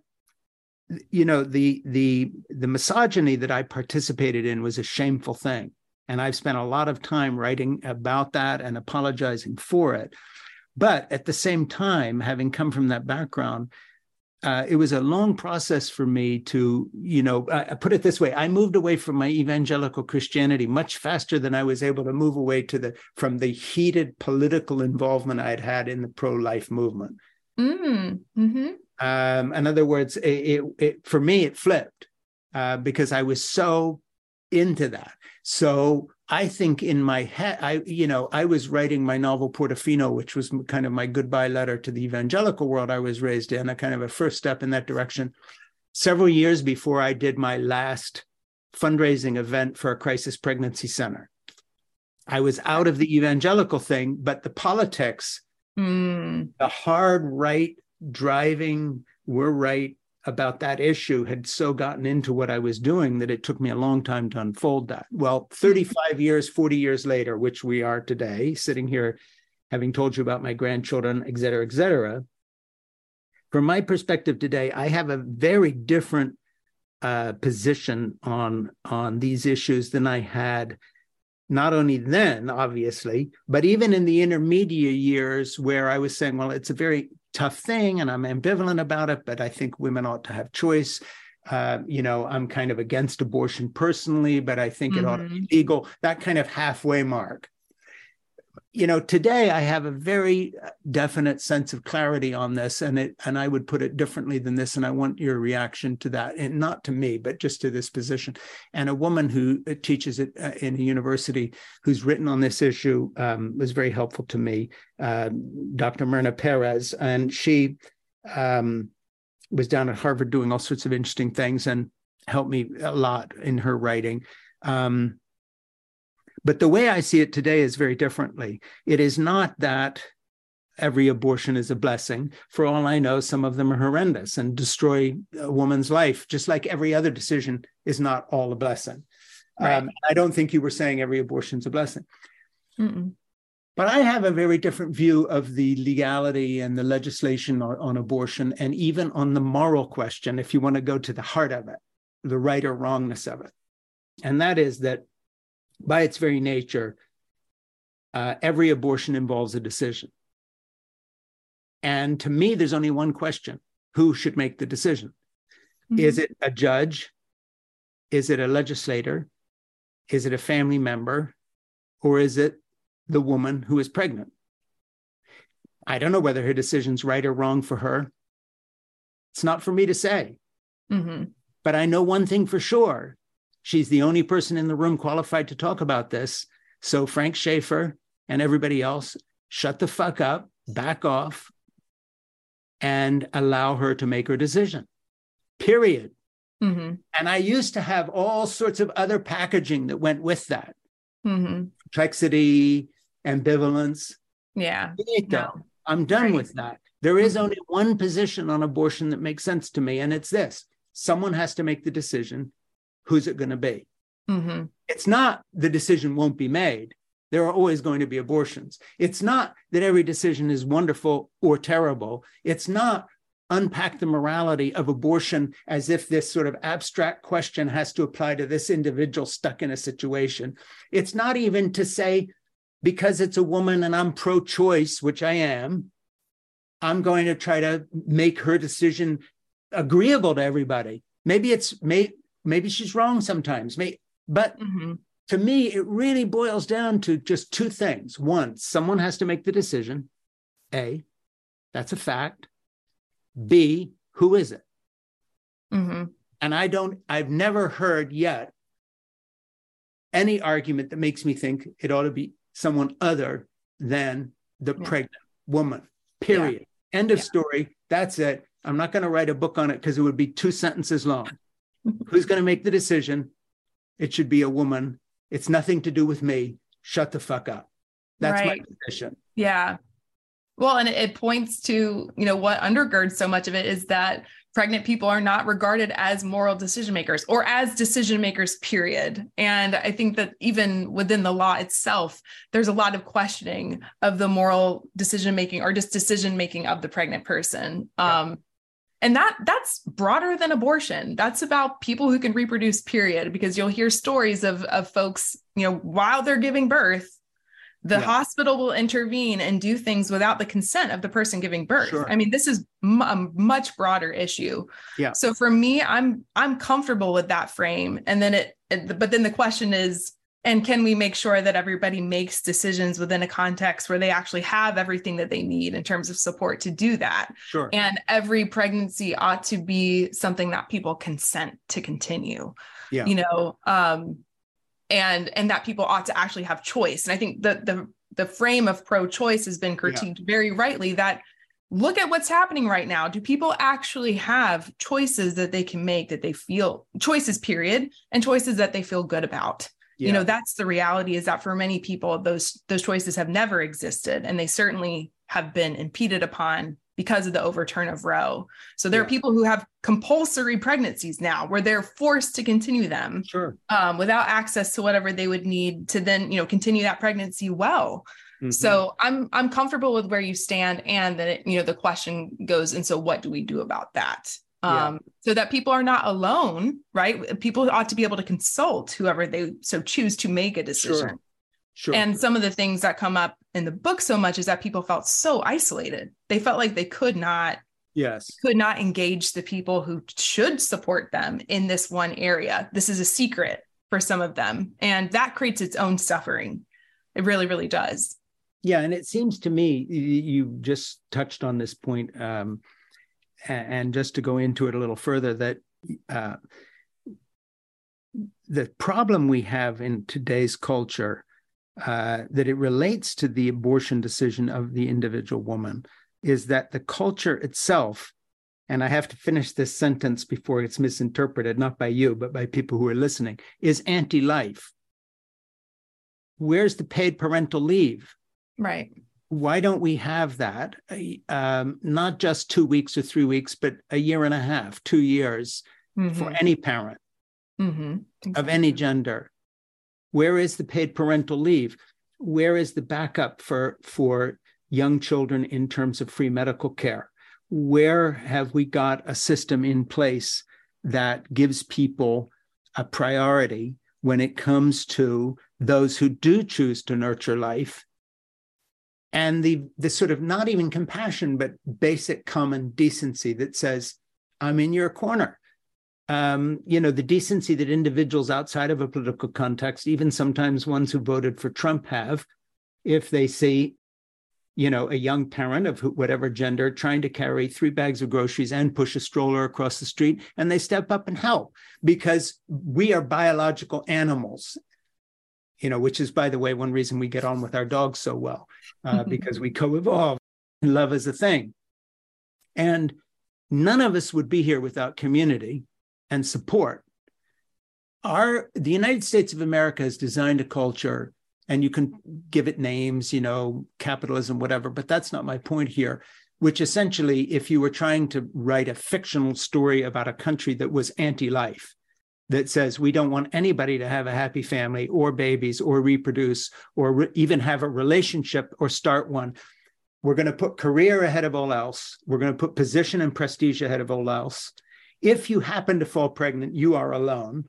you know, the the the misogyny that I participated in was a shameful thing, and I've spent a lot of time writing about that and apologizing for it. But at the same time, having come from that background, uh, it was a long process for me to, you know, I, put it this way: I moved away from my evangelical Christianity much faster than I was able to move away to the from the heated political involvement I had had in the pro-life movement. Mm, mm-hmm. Um, in other words, it, it, it, for me it flipped uh, because I was so into that. So I think in my head, I, you know, I was writing my novel Portofino, which was kind of my goodbye letter to the evangelical world I was raised in, a kind of a first step in that direction. Several years before I did my last fundraising event for a crisis pregnancy center. I was out of the evangelical thing, but the politics, mm. the hard right driving, we're right, about that issue had so gotten into what I was doing that it took me a long time to unfold that. Well, 35 years, 40 years later, which we are today, sitting here having told you about my grandchildren, et cetera, et cetera. From my perspective today, I have a very different uh, position on on these issues than I had not only then, obviously, but even in the intermediate years where I was saying, well, it's a very tough thing and I'm ambivalent about it, but I think women ought to have choice. Uh, you know, I'm kind of against abortion personally, but I think mm-hmm. it ought to be mm-hmm. legal, that kind of halfway mark you know today i have a very uh, definite sense of clarity on this and it and i would put it differently than this and i want your reaction to that and not to me but just to this position. And a woman who uh, teaches it uh, in a university who's written on this issue um, was very helpful to me uh, dr myrna perez and she um, was down at harvard doing all sorts of interesting things and helped me a lot in her writing. Um, but the way I see it today is very differently. It is not that every abortion is a blessing. For all I know, some of them are horrendous and destroy a woman's life, just like every other decision is not all a blessing. Right. Um, I don't think you were saying every abortion is a blessing. Mm-mm. But I have a very different view of the legality and the legislation on, on abortion, and even on the moral question, if you want to go to the heart of it, the right or wrongness of it. And that is that by its very nature, uh, every abortion involves a decision. And to me, there's only one question who should make the decision? Mm-hmm. Is it a judge? Is it a legislator? Is it a family member? Or is it the woman who is pregnant? I don't know whether her decision's right or wrong for her. It's not for me to say. Mm-hmm. But I know one thing for sure She's the only person in the room qualified to talk about this. So, Frank Schaeffer and everybody else, shut the fuck up, back off, and allow her to make her decision. Period. Mm-hmm. And I used to have all sorts of other packaging that went with that mm-hmm. complexity, ambivalence. Yeah. No. I'm done Crazy. with that. There is mm-hmm. only one position on abortion that makes sense to me, and it's this someone has to make the decision who's it going to be? Mm-hmm. It's not the decision won't be made. There are always going to be abortions. It's not that every decision is wonderful or terrible. It's not unpack the morality of abortion as if this sort of abstract question has to apply to this individual stuck in a situation. It's not even to say, because it's a woman and I'm pro choice, which I am, I'm going to try to make her decision agreeable to everybody. Maybe it's may, maybe she's wrong sometimes may, but mm-hmm. to me it really boils down to just two things one someone has to make the decision a that's a fact b who is it mm-hmm. and i don't i've never heard yet any argument that makes me think it ought to be someone other than the yeah. pregnant woman period yeah. end of yeah. story that's it i'm not going to write a book on it because it would be two sentences long Who's going to make the decision? It should be a woman. It's nothing to do with me. Shut the fuck up. That's right. my position. Yeah. Well, and it points to, you know, what undergirds so much of it is that pregnant people are not regarded as moral decision makers or as decision makers period and i think that even within the law itself there's a lot of questioning of the moral decision making or just decision making of the pregnant person yeah. um, and that that's broader than abortion. That's about people who can reproduce period because you'll hear stories of of folks you know while they're giving birth the yeah. hospital will intervene and do things without the consent of the person giving birth. Sure. i mean this is m- a much broader issue. Yeah. So for me i'm i'm comfortable with that frame. And then it, it but then the question is and can we make sure that everybody makes decisions within a context where they actually have everything that they need in terms of support to do that? Sure. And every pregnancy ought to be something that people consent to continue yeah. you know um and and that people ought to actually have choice. And i think the the the frame of pro-choice has been critiqued yeah. very rightly that look at what's happening right now. Do people actually have choices that they can make that they feel choices period and choices that they feel good about yeah. you know that's the reality is that for many people those those choices have never existed and they certainly have been impeded upon because of the overturn of Roe. So there yeah. are people who have compulsory pregnancies now where they're forced to continue them sure. um, without access to whatever they would need to then, you know, continue that pregnancy well. Mm-hmm. So I'm I'm comfortable with where you stand and that it, you know the question goes and so what do we do about that? Um, yeah. so that people are not alone, right? People ought to be able to consult whoever they so choose to make a decision. Sure. Sure. And some of the things that come up in the book so much is that people felt so isolated. They felt like they could not yes could not engage the people who should support them in this one area. This is a secret for some of them and that creates its own suffering. It really really does. Yeah, and it seems to me you just touched on this point um, and just to go into it a little further that uh, the problem we have in today's culture uh, that it relates to the abortion decision of the individual woman is that the culture itself, and I have to finish this sentence before it's misinterpreted, not by you, but by people who are listening, is anti life. Where's the paid parental leave? Right. Why don't we have that? Um, not just two weeks or three weeks, but a year and a half, two years mm-hmm. for any parent mm-hmm. exactly. of any gender where is the paid parental leave? Where is the backup for, for young children in terms of free medical care? Where have we got a system in place that gives people a priority when it comes to those who do choose to nurture life and the the sort of not even compassion but basic common decency that says i'm in your corner um, you know, the decency that individuals outside of a political context, even sometimes ones who voted for Trump, have, if they see, you know, a young parent of whatever gender trying to carry three bags of groceries and push a stroller across the street, and they step up and help because we are biological animals. You know, which is, by the way, one reason we get on with our dogs so well, uh, because we co-evolve. Love is a thing, and none of us would be here without community and support. Our the United States of America has designed a culture, and you can give it names, you know, capitalism, whatever, but that's not my point here. Which essentially, if you were trying to write a fictional story about a country that was anti-life, that says we don't want anybody to have a happy family or babies or reproduce or re- even have a relationship or start one. We're going to put career ahead of all else. We're going to put position and prestige ahead of all else. If you happen to fall pregnant, you are alone.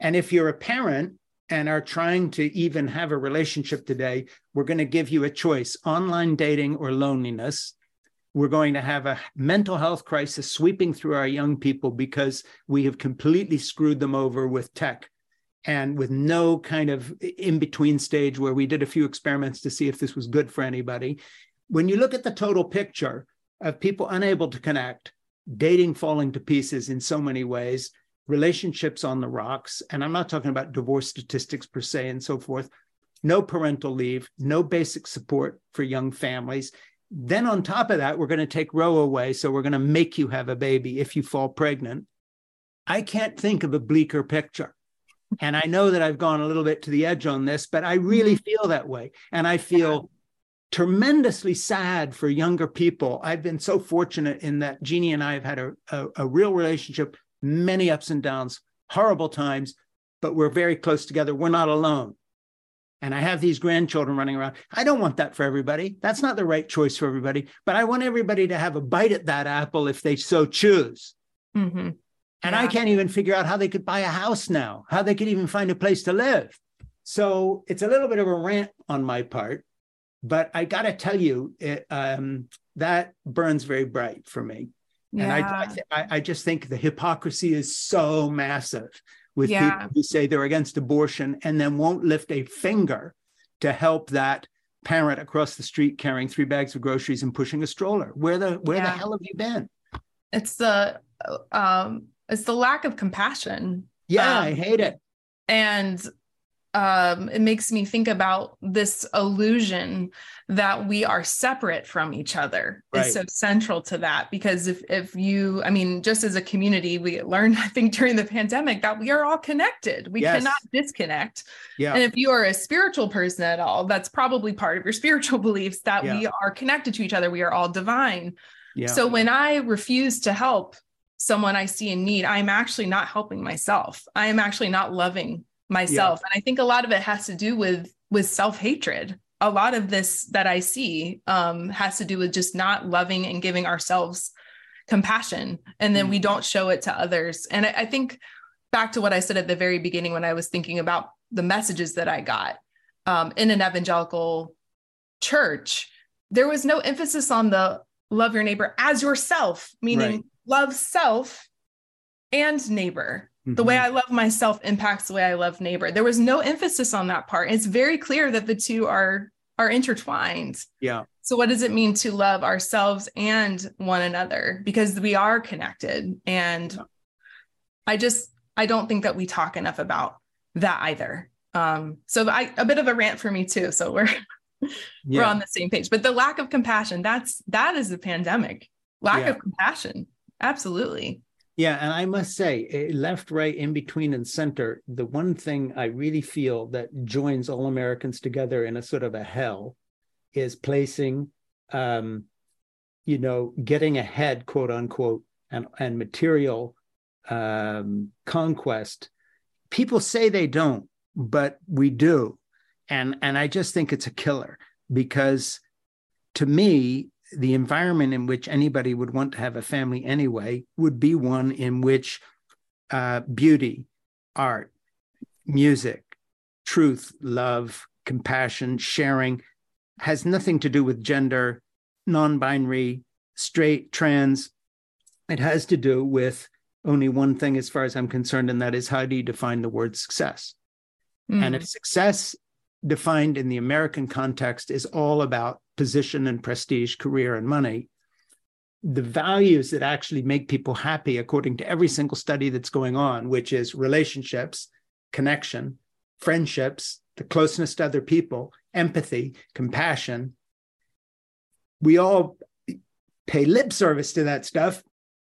And if you're a parent and are trying to even have a relationship today, we're going to give you a choice online dating or loneliness. We're going to have a mental health crisis sweeping through our young people because we have completely screwed them over with tech and with no kind of in between stage where we did a few experiments to see if this was good for anybody. When you look at the total picture of people unable to connect, dating falling to pieces in so many ways, relationships on the rocks. And I'm not talking about divorce statistics per se and so forth. No parental leave, no basic support for young families. Then, on top of that, we're going to take Roe away. So, we're going to make you have a baby if you fall pregnant. I can't think of a bleaker picture. And I know that I've gone a little bit to the edge on this, but I really mm-hmm. feel that way. And I feel tremendously sad for younger people. I've been so fortunate in that Jeannie and I have had a, a, a, real relationship, many ups and downs, horrible times, but we're very close together. We're not alone. And I have these grandchildren running around. I don't want that for everybody. That's not the right choice for everybody, but I want everybody to have a bite at that apple if they so choose. Mm-hmm. And yeah. I can't even figure out how they could buy a house now, how they could even find a place to live. So it's a little bit of a rant on my part, but I got to tell you, it, um, that burns very bright for me. Yeah. And I, I, I, just think the hypocrisy is so massive with yeah. people who say they're against abortion and then won't lift a finger to help that parent across the street carrying three bags of groceries and pushing a stroller. Where the where yeah. the hell have you been? It's the um, it's the lack of compassion. Yeah, um, I hate it. And um, it makes me think about this illusion that we are separate from each other right. is so central to that because if if you i mean just as a community we learned i think during the pandemic that we are all connected we yes. cannot disconnect yeah. and if you are a spiritual person at all that's probably part of your spiritual beliefs that yeah. we are connected to each other we are all divine yeah. so when i refuse to help someone i see in need i'm actually not helping myself i am actually not loving myself. Yeah. and i think a lot of it has to do with with self-hatred. A lot of this that i see um, has to do with just not loving and giving ourselves compassion. And then mm. we don't show it to others. And I, I think back to what i said at the very beginning when i was thinking about the messages that i got um, in an evangelical church there was no emphasis on the love your neighbor as yourself meaning right. love self and neighbor Mm-hmm. The way mm-hmm. I love myself impacts the way I love neighbor. There was no emphasis on that part. It's very clear that the two are are intertwined. Yeah. So what does it mean to love ourselves and one another because we are connected and yeah. I just I don't think that we talk enough about that either. Um so I a bit of a rant for me too. So we're yeah. we're on the same page. But the lack of compassion, that's that is the pandemic. Lack yeah. of compassion. Absolutely. Yeah, and I must say, eh, left, right, in between, and center, the one thing I really feel that joins all Americans together in a sort of a hell is placing, um, you know, getting ahead, quote unquote, and, and material um, conquest. People say they don't, but we do. And, and I just think it's a killer because to me, the environment in which anybody would want to have a family anyway would be one in which uh, beauty, art, music, truth, love, compassion, sharing has nothing to do with gender, non binary, straight, trans. It has to do with only one thing, as far as I'm concerned, and that is how do you define the word success? Mm. And if success defined in the American context is all about position and prestige, career and money. The values that actually make people happy, according to every single study that's going on, which is relationships, connection, friendships, the closeness to other people, empathy, compassion. We all pay lip service to that stuff.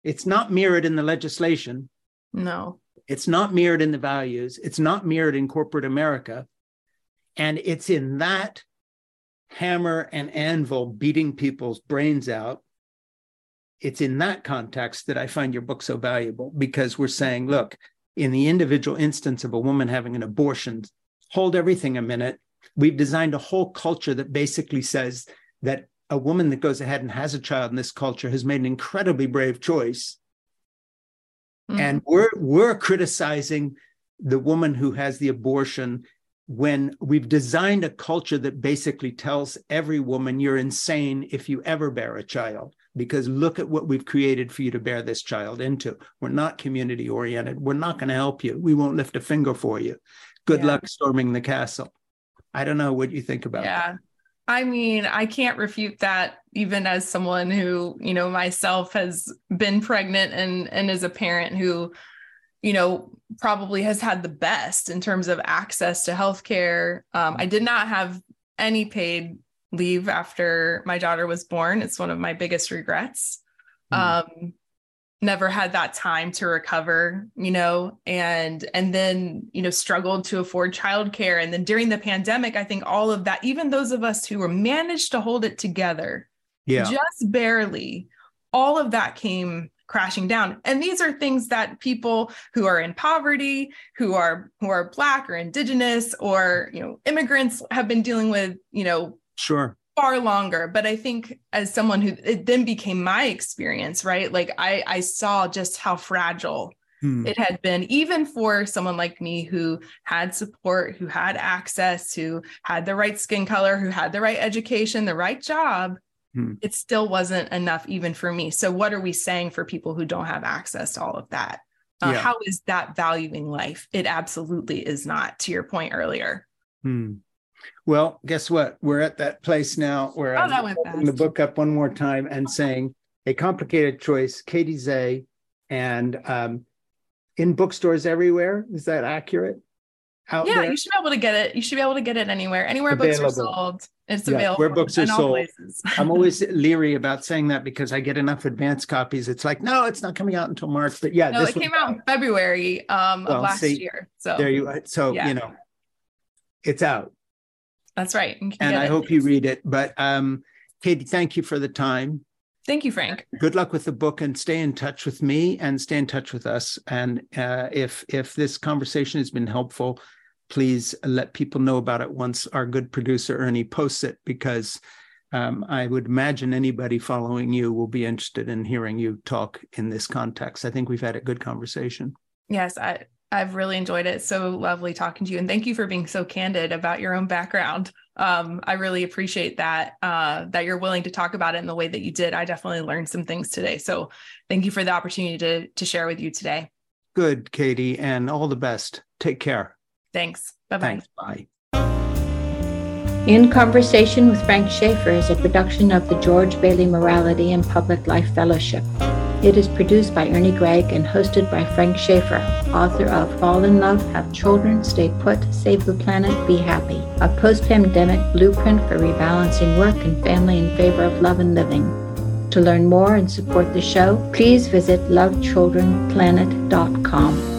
It's not mirrored in the legislation. No. It's not mirrored in the values. It's not mirrored in corporate America. And it's in that hammer and anvil beating people's brains out. It's in that context that I find your book so valuable because we're saying, look, in the individual instance of a woman having an abortion, hold everything a minute. We've designed a whole culture that basically says that a woman that goes ahead and has a child in this culture has made an incredibly brave choice. Mm-hmm. And we're we're criticizing the woman who has the abortion when we've designed a culture that basically tells every woman you're insane if you ever bear a child because look at what we've created for you to bear this child into. We're not community oriented we're not going to help you. We won't lift a finger for you. Good yeah. luck storming the castle. I don't know what you think about yeah. That. I mean, I can't refute that even as someone who, you know, myself has been pregnant and and is a parent who you know, probably has had the best in terms of access to healthcare. Um, I did not have any paid leave after my daughter was born. It's one of my biggest regrets. Mm. Um, never had that time to recover you know and and then you know struggled to afford childcare and then during the pandemic i think all of that even those of us who were managed to hold it together yeah just barely all of that came crashing down. And these are things that people who are in poverty who are who are black or indigenous or you know immigrants have been dealing with you know sure. far longer. But i think as someone who it then became my experience right? Like i i saw just how fragile hmm. it had been even for someone like me who had support who had access who had the right skin color who had the right education the right job hmm. it still wasn't enough even for me so what are we saying for people who don't have access to all of that uh, yeah. how is that valuing life it absolutely is not to your point earlier hmm. Well, guess what? We're at that place now where oh, I'm opening the book up one more time and saying a complicated choice, Katey Zeh, and um, in bookstores everywhere. Is that accurate? Out yeah, there? you should be able to get it. You should be able to get it anywhere. Anywhere books are sold, it's yeah, available. Where books are sold. I'm always leery about saying that because I get enough advance copies. It's like, no, it's not coming out until March. But yeah, no, it came out in February um, well, of last see, year. So there you. So yeah. you know, it's out. That's right. And I it. hope you read it. But um, Katey, thank you for the time. Thank you, Frank. Good luck with the book, and stay in touch with me, and stay in touch with us. And uh, if if this conversation has been helpful, please let people know about it once our good producer Ernie posts it, because um, I would imagine anybody following you will be interested in hearing you talk in this context. I think we've had a good conversation. Yes, I I've really enjoyed it. So lovely talking to you. And thank you for being so candid about your own background. Um, I really appreciate that, uh, that you're willing to talk about it in the way that you did. I definitely learned some things today. So thank you for the opportunity to, to share with you today. Good, Katey, and all the best. Take care. Thanks. Bye-bye. Bye. In Conversation with Frank Schaeffer is a production of the George Bailey Morality and Public Life Fellowship. It is produced by Ernie Gregg and hosted by Frank Schaeffer, author of Fall in Love, Have Children, Stay Put, Save the Planet, Be Happy, a post pandemic blueprint for rebalancing work and family in favor of love and living. To learn more and support the show, please visit lovechildrenplanet.com.